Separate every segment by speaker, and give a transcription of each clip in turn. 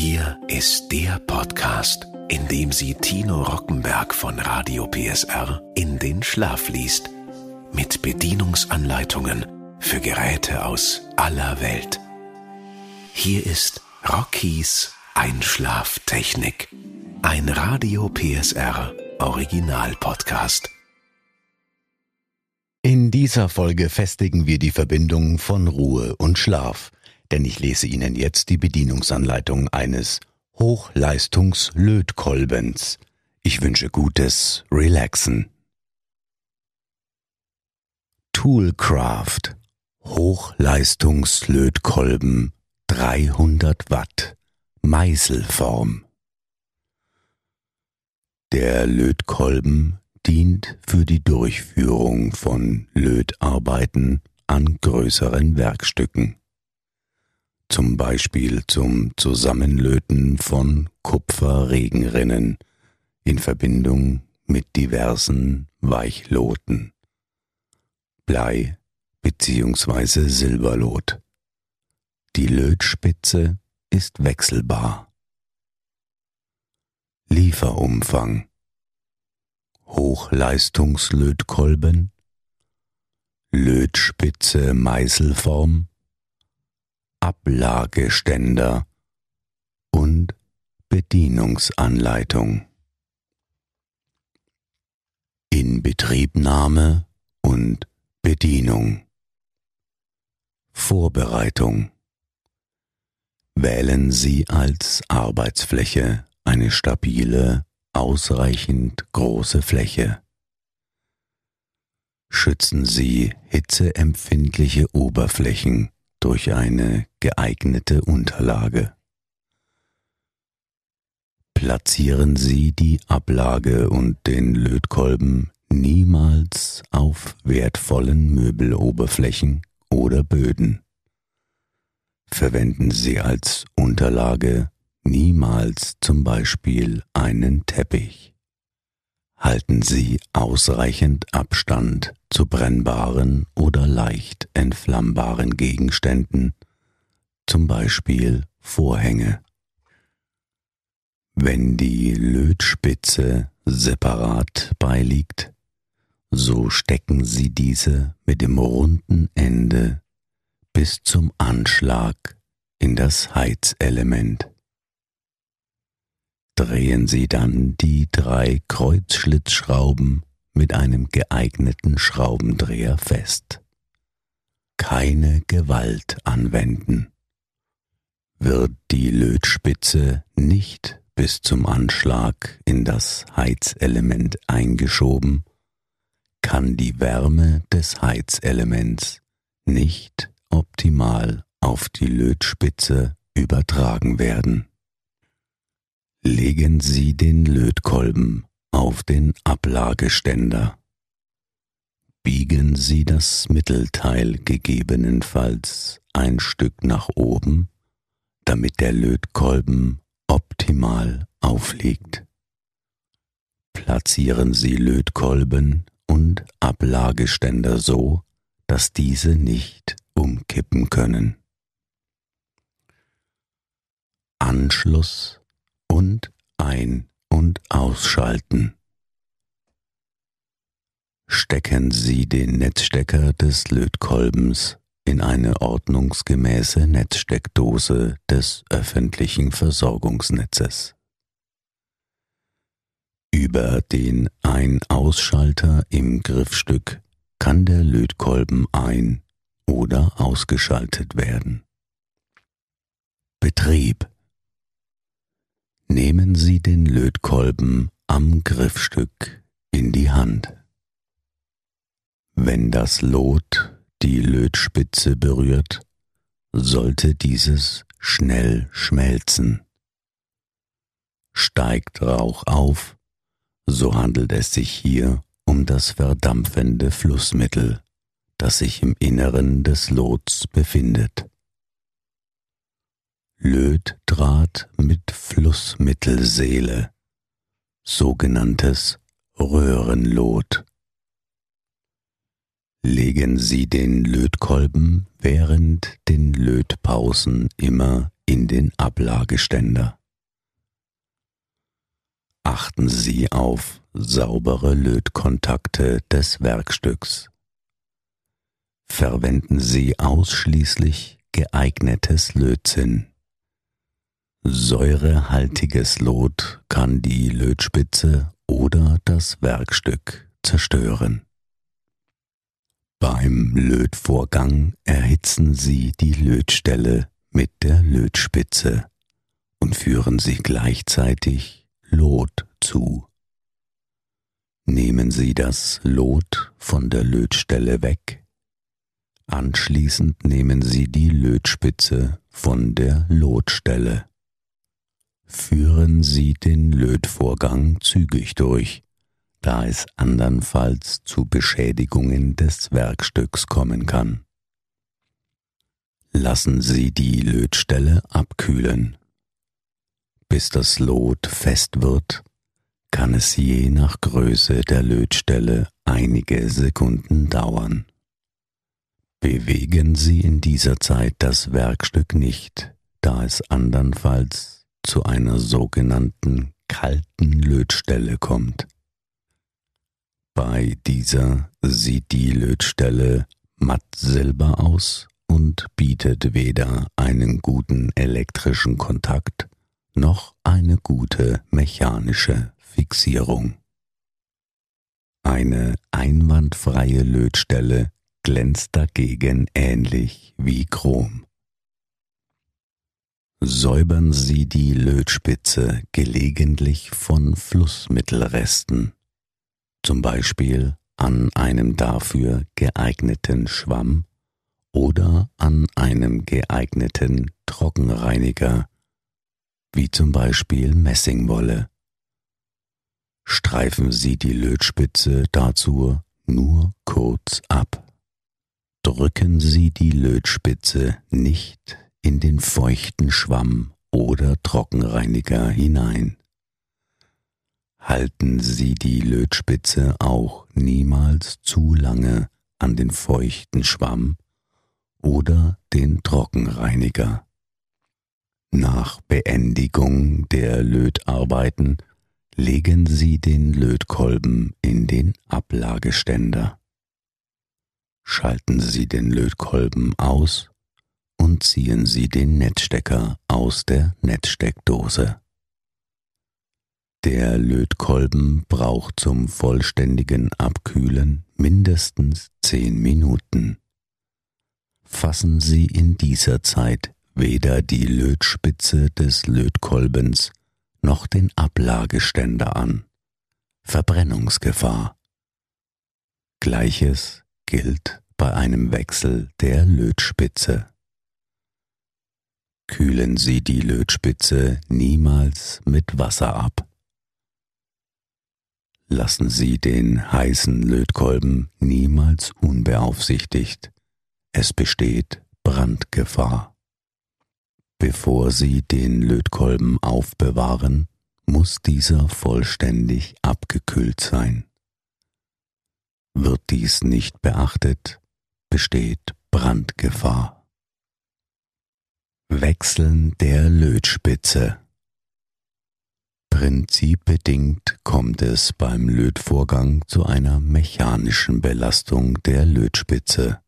Speaker 1: Hier ist der Podcast, in dem sie Tino Rockenberg von Radio PSR in den Schlaf liest. Mit Bedienungsanleitungen für Geräte aus aller Welt. Hier ist Rockies Einschlaftechnik. Ein Radio PSR Original Podcast.
Speaker 2: In dieser Folge festigen wir die Verbindung von Ruhe und Schlaf denn ich lese Ihnen jetzt die Bedienungsanleitung eines Hochleistungslötkolbens. Ich wünsche gutes Relaxen. Toolcraft. Hochleistungslötkolben. 300 Watt. Meißelform. Der Lötkolben dient für die Durchführung von Lötarbeiten an größeren Werkstücken zum Beispiel zum Zusammenlöten von Kupferregenrinnen in Verbindung mit diversen Weichloten, Blei bzw. Silberlot. Die Lötspitze ist wechselbar. Lieferumfang Hochleistungslötkolben Lötspitze Meißelform Ablageständer und Bedienungsanleitung. Inbetriebnahme und Bedienung. Vorbereitung. Wählen Sie als Arbeitsfläche eine stabile, ausreichend große Fläche. Schützen Sie hitzeempfindliche Oberflächen durch eine geeignete Unterlage. Platzieren Sie die Ablage und den Lötkolben niemals auf wertvollen Möbeloberflächen oder Böden. Verwenden Sie als Unterlage niemals zum Beispiel einen Teppich. Halten Sie ausreichend Abstand zu brennbaren oder leicht entflammbaren Gegenständen, zum Beispiel Vorhänge. Wenn die Lötspitze separat beiliegt, so stecken Sie diese mit dem runden Ende bis zum Anschlag in das Heizelement drehen Sie dann die drei Kreuzschlitzschrauben mit einem geeigneten Schraubendreher fest. Keine Gewalt anwenden. Wird die Lötspitze nicht bis zum Anschlag in das Heizelement eingeschoben, kann die Wärme des Heizelements nicht optimal auf die Lötspitze übertragen werden legen Sie den Lötkolben auf den Ablageständer. Biegen Sie das Mittelteil gegebenenfalls ein Stück nach oben, damit der Lötkolben optimal aufliegt. Platzieren Sie Lötkolben und Ablageständer so, dass diese nicht umkippen können. Anschluss und ein- und ausschalten. Stecken Sie den Netzstecker des Lötkolbens in eine ordnungsgemäße Netzsteckdose des öffentlichen Versorgungsnetzes. Über den Ein-Ausschalter im Griffstück kann der Lötkolben ein- oder ausgeschaltet werden. Betrieb Nehmen Sie den Lötkolben am Griffstück in die Hand. Wenn das Lot die Lötspitze berührt, sollte dieses schnell schmelzen. Steigt Rauch auf, so handelt es sich hier um das verdampfende Flussmittel, das sich im Inneren des Lots befindet. Lötdraht mit Flussmittelseele, sogenanntes Röhrenlot. Legen Sie den Lötkolben während den Lötpausen immer in den Ablageständer. Achten Sie auf saubere Lötkontakte des Werkstücks. Verwenden Sie ausschließlich geeignetes Lötzinn. Säurehaltiges Lot kann die Lötspitze oder das Werkstück zerstören. Beim Lötvorgang erhitzen Sie die Lötstelle mit der Lötspitze und führen Sie gleichzeitig Lot zu. Nehmen Sie das Lot von der Lötstelle weg. Anschließend nehmen Sie die Lötspitze von der Lotstelle. Führen Sie den Lötvorgang zügig durch da es andernfalls zu Beschädigungen des Werkstücks kommen kann. Lassen Sie die Lötstelle abkühlen. Bis das Lot fest wird, kann es je nach Größe der Lötstelle einige Sekunden dauern. Bewegen Sie in dieser Zeit das Werkstück nicht, da es andernfalls zu einer sogenannten kalten Lötstelle kommt. Bei dieser sieht die Lötstelle matt silber aus und bietet weder einen guten elektrischen Kontakt noch eine gute mechanische Fixierung. Eine einwandfreie Lötstelle glänzt dagegen ähnlich wie Chrom. Säubern Sie die Lötspitze gelegentlich von Flussmittelresten zum Beispiel an einem dafür geeigneten Schwamm oder an einem geeigneten Trockenreiniger, wie zum Beispiel Messingwolle. Streifen Sie die Lötspitze dazu nur kurz ab. Drücken Sie die Lötspitze nicht in den feuchten Schwamm oder Trockenreiniger hinein halten Sie die Lötspitze auch niemals zu lange an den feuchten Schwamm oder den Trockenreiniger. Nach Beendigung der Lötarbeiten legen Sie den Lötkolben in den Ablageständer. Schalten Sie den Lötkolben aus und ziehen Sie den Netzstecker aus der Netzsteckdose. Der Lötkolben braucht zum vollständigen Abkühlen mindestens zehn Minuten. Fassen Sie in dieser Zeit weder die Lötspitze des Lötkolbens noch den Ablageständer an. Verbrennungsgefahr. Gleiches gilt bei einem Wechsel der Lötspitze. Kühlen Sie die Lötspitze niemals mit Wasser ab lassen Sie den heißen Lötkolben niemals unbeaufsichtigt. Es besteht Brandgefahr. Bevor Sie den Lötkolben aufbewahren, muss dieser vollständig abgekühlt sein. Wird dies nicht beachtet, besteht Brandgefahr. Wechseln der Lötspitze Prinzipbedingt kommt es beim Lötvorgang zu einer mechanischen Belastung der Lötspitze,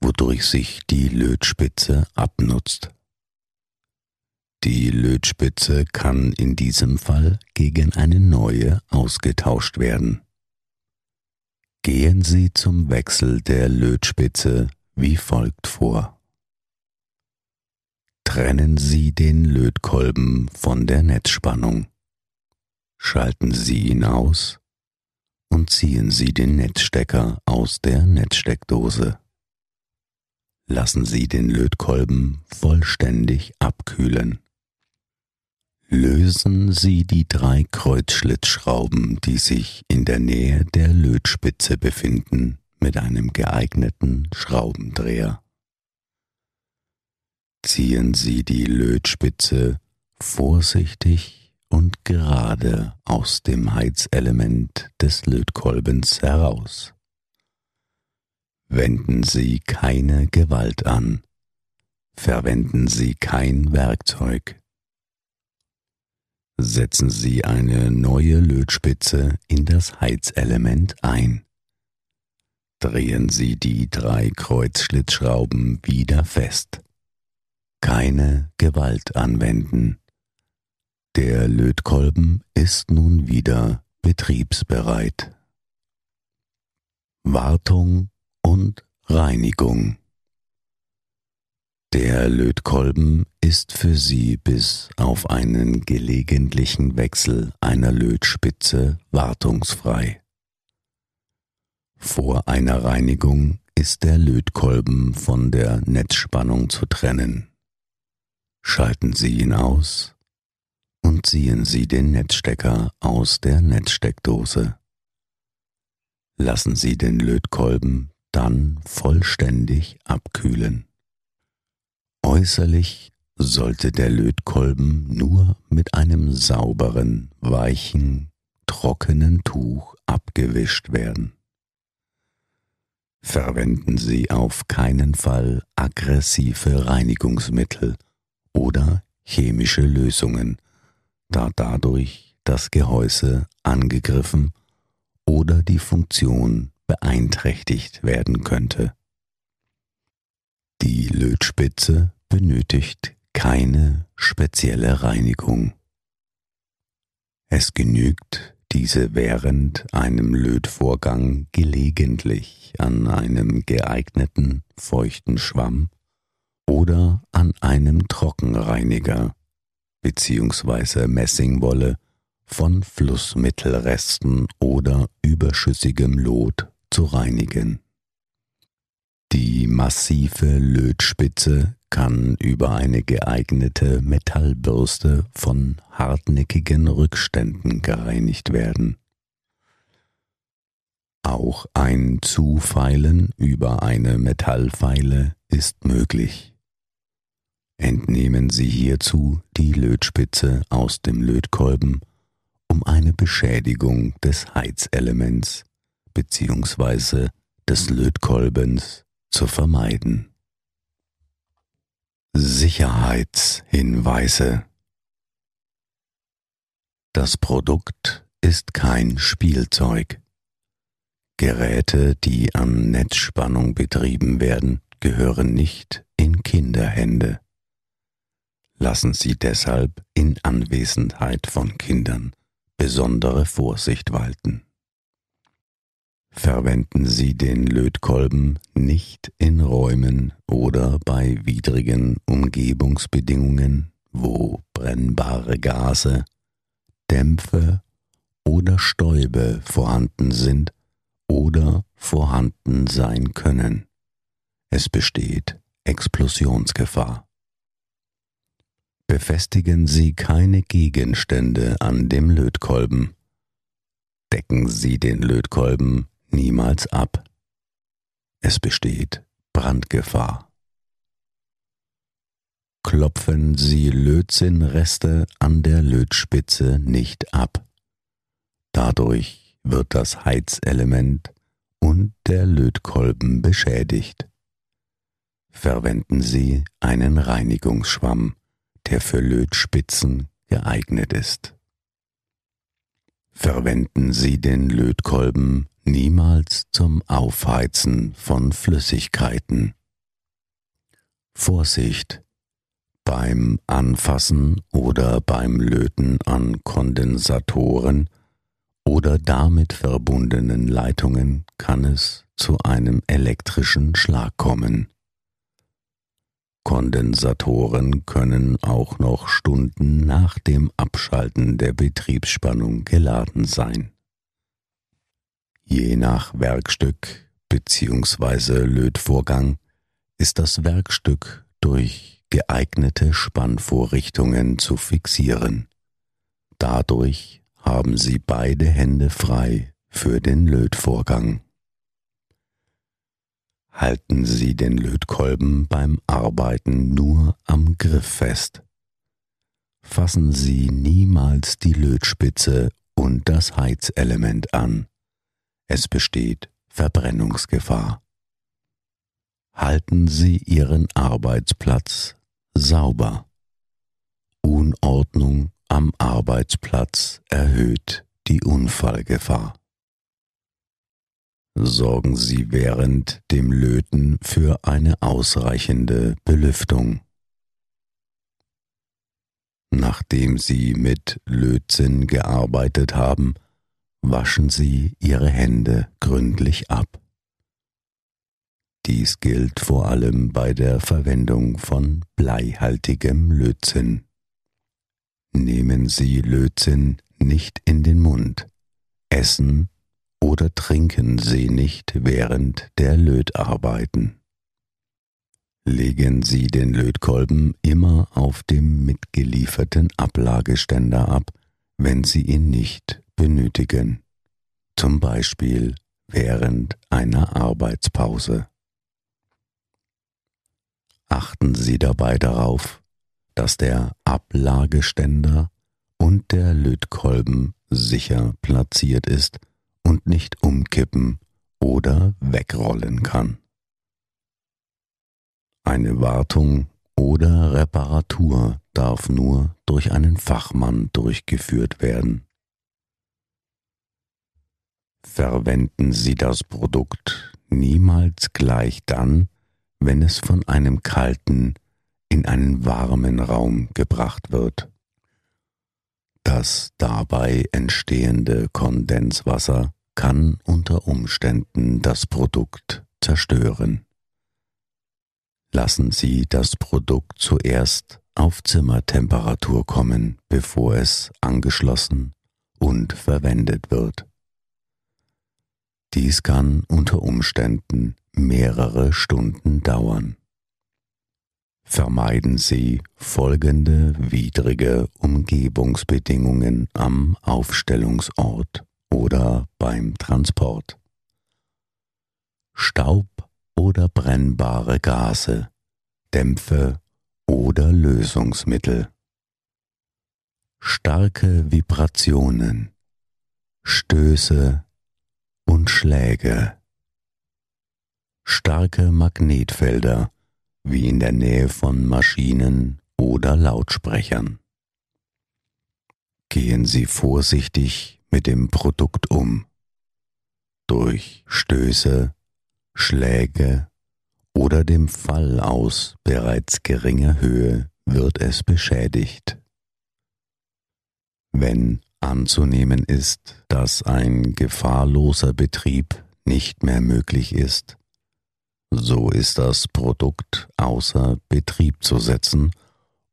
Speaker 2: wodurch sich die Lötspitze abnutzt. Die Lötspitze kann in diesem Fall gegen eine neue ausgetauscht werden. Gehen Sie zum Wechsel der Lötspitze wie folgt vor. Trennen Sie den Lötkolben von der Netzspannung schalten Sie ihn aus und ziehen Sie den Netzstecker aus der Netzsteckdose. Lassen Sie den Lötkolben vollständig abkühlen. Lösen Sie die drei Kreuzschlitzschrauben, die sich in der Nähe der Lötspitze befinden, mit einem geeigneten Schraubendreher. Ziehen Sie die Lötspitze vorsichtig und gerade aus dem Heizelement des Lötkolbens heraus. Wenden Sie keine Gewalt an, verwenden Sie kein Werkzeug. Setzen Sie eine neue Lötspitze in das Heizelement ein. Drehen Sie die drei Kreuzschlitzschrauben wieder fest. Keine Gewalt anwenden. Der Lötkolben ist nun wieder betriebsbereit. Wartung und Reinigung der Lötkolben ist für Sie bis auf einen gelegentlichen Wechsel einer Lötspitze wartungsfrei. Vor einer Reinigung ist der Lötkolben von der Netzspannung zu trennen. Schalten Sie ihn aus und ziehen Sie den Netzstecker aus der Netzsteckdose. Lassen Sie den Lötkolben dann vollständig abkühlen. Äußerlich sollte der Lötkolben nur mit einem sauberen, weichen, trockenen Tuch abgewischt werden. Verwenden Sie auf keinen Fall aggressive Reinigungsmittel oder chemische Lösungen, da dadurch das Gehäuse angegriffen oder die Funktion beeinträchtigt werden könnte. Die Lötspitze benötigt keine spezielle Reinigung. Es genügt, diese während einem Lötvorgang gelegentlich an einem geeigneten feuchten Schwamm oder an einem Trockenreiniger bzw. Messingwolle von Flussmittelresten oder überschüssigem Lot zu reinigen. Die massive Lötspitze kann über eine geeignete Metallbürste von hartnäckigen Rückständen gereinigt werden. Auch ein Zufeilen über eine Metallfeile ist möglich. Entnehmen Sie hierzu die Lötspitze aus dem Lötkolben, um eine Beschädigung des Heizelements bzw. des Lötkolbens zu vermeiden. Sicherheitshinweise Das Produkt ist kein Spielzeug. Geräte, die an Netzspannung betrieben werden, gehören nicht in Kinderhände. Lassen Sie deshalb in Anwesenheit von Kindern besondere Vorsicht walten. Verwenden Sie den Lötkolben nicht in Räumen oder bei widrigen Umgebungsbedingungen, wo brennbare Gase, Dämpfe oder Stäube vorhanden sind oder vorhanden sein können. Es besteht Explosionsgefahr. Befestigen Sie keine Gegenstände an dem Lötkolben. Decken Sie den Lötkolben niemals ab. Es besteht Brandgefahr. Klopfen Sie Lötzinnreste an der Lötspitze nicht ab. Dadurch wird das Heizelement und der Lötkolben beschädigt. Verwenden Sie einen Reinigungsschwamm, der für Lötspitzen geeignet ist. Verwenden Sie den Lötkolben niemals zum Aufheizen von Flüssigkeiten. Vorsicht! Beim Anfassen oder beim Löten an Kondensatoren oder damit verbundenen Leitungen kann es zu einem elektrischen Schlag kommen. Kondensatoren können auch noch Stunden nach dem Abschalten der Betriebsspannung geladen sein. Je nach Werkstück bzw. Lötvorgang ist das Werkstück durch geeignete Spannvorrichtungen zu fixieren. Dadurch haben Sie beide Hände frei für den Lötvorgang. Halten Sie den Lötkolben beim Arbeiten nur am Griff fest. Fassen Sie niemals die Lötspitze und das Heizelement an. Es besteht Verbrennungsgefahr. halten Sie Ihren Arbeitsplatz sauber. Unordnung am Arbeitsplatz erhöht die Unfallgefahr. Sorgen Sie während dem Löten für eine ausreichende Belüftung. Nachdem Sie mit Lötzinn gearbeitet haben, waschen Sie Ihre Hände gründlich ab. Dies gilt vor allem bei der Verwendung von bleihaltigem Lötzinn. Nehmen Sie Lötzinn nicht in den Mund, essen oder trinken Sie nicht während der Lötarbeiten. Legen Sie den Lötkolben immer auf dem mitgelieferten Ablageständer ab, wenn Sie ihn nicht benötigen, zum Beispiel während einer Arbeitspause. Achten Sie dabei darauf, dass der Ablageständer und der Lötkolben sicher platziert ist und nicht umkippen oder wegrollen kann. Eine Wartung oder Reparatur darf nur durch einen Fachmann durchgeführt werden. Verwenden Sie das Produkt niemals gleich dann, wenn es von einem kalten in einen warmen Raum gebracht wird. Das dabei entstehende Kondenswasser kann unter Umständen das Produkt zerstören. Lassen Sie das Produkt zuerst auf Zimmertemperatur kommen, bevor es angeschlossen und verwendet wird. Dies kann unter Umständen mehrere Stunden dauern. Vermeiden Sie folgende widrige Umgebungsbedingungen am Aufstellungsort oder beim Transport. Staub oder brennbare Gase, Dämpfe oder Lösungsmittel. Starke Vibrationen, Stöße und Schläge starke Magnetfelder wie in der Nähe von Maschinen oder Lautsprechern. Gehen Sie vorsichtig mit dem Produkt um. Durch Stöße, Schläge oder dem Fall aus bereits geringer Höhe wird es beschädigt. Wenn anzunehmen ist, dass ein gefahrloser Betrieb nicht mehr möglich ist, so ist das Produkt außer Betrieb zu setzen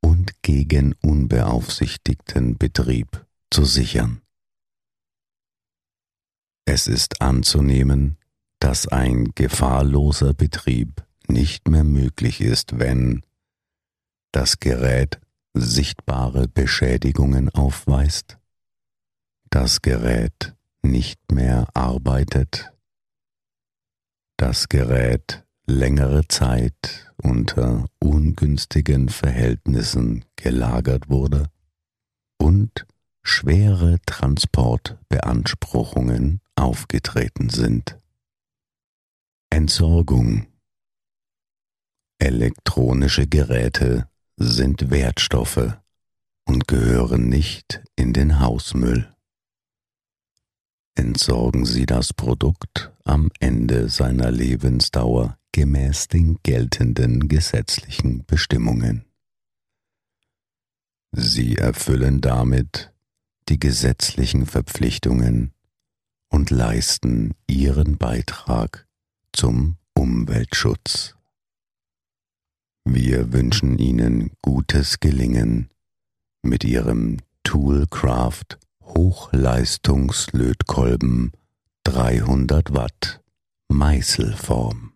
Speaker 2: und gegen unbeaufsichtigten Betrieb zu sichern. Es ist anzunehmen, dass ein gefahrloser Betrieb nicht mehr möglich ist, wenn das Gerät sichtbare Beschädigungen aufweist, das Gerät nicht mehr arbeitet, das Gerät längere Zeit unter ungünstigen Verhältnissen gelagert wurde und schwere Transportbeanspruchungen aufgetreten sind. Entsorgung Elektronische Geräte sind Wertstoffe und gehören nicht in den Hausmüll. Entsorgen Sie das Produkt am Ende seiner Lebensdauer gemäß den geltenden gesetzlichen Bestimmungen. Sie erfüllen damit die gesetzlichen Verpflichtungen und leisten ihren Beitrag zum Umweltschutz. Wir wünschen Ihnen gutes Gelingen mit Ihrem Toolcraft Hochleistungslötkolben 300 Watt Meißelform.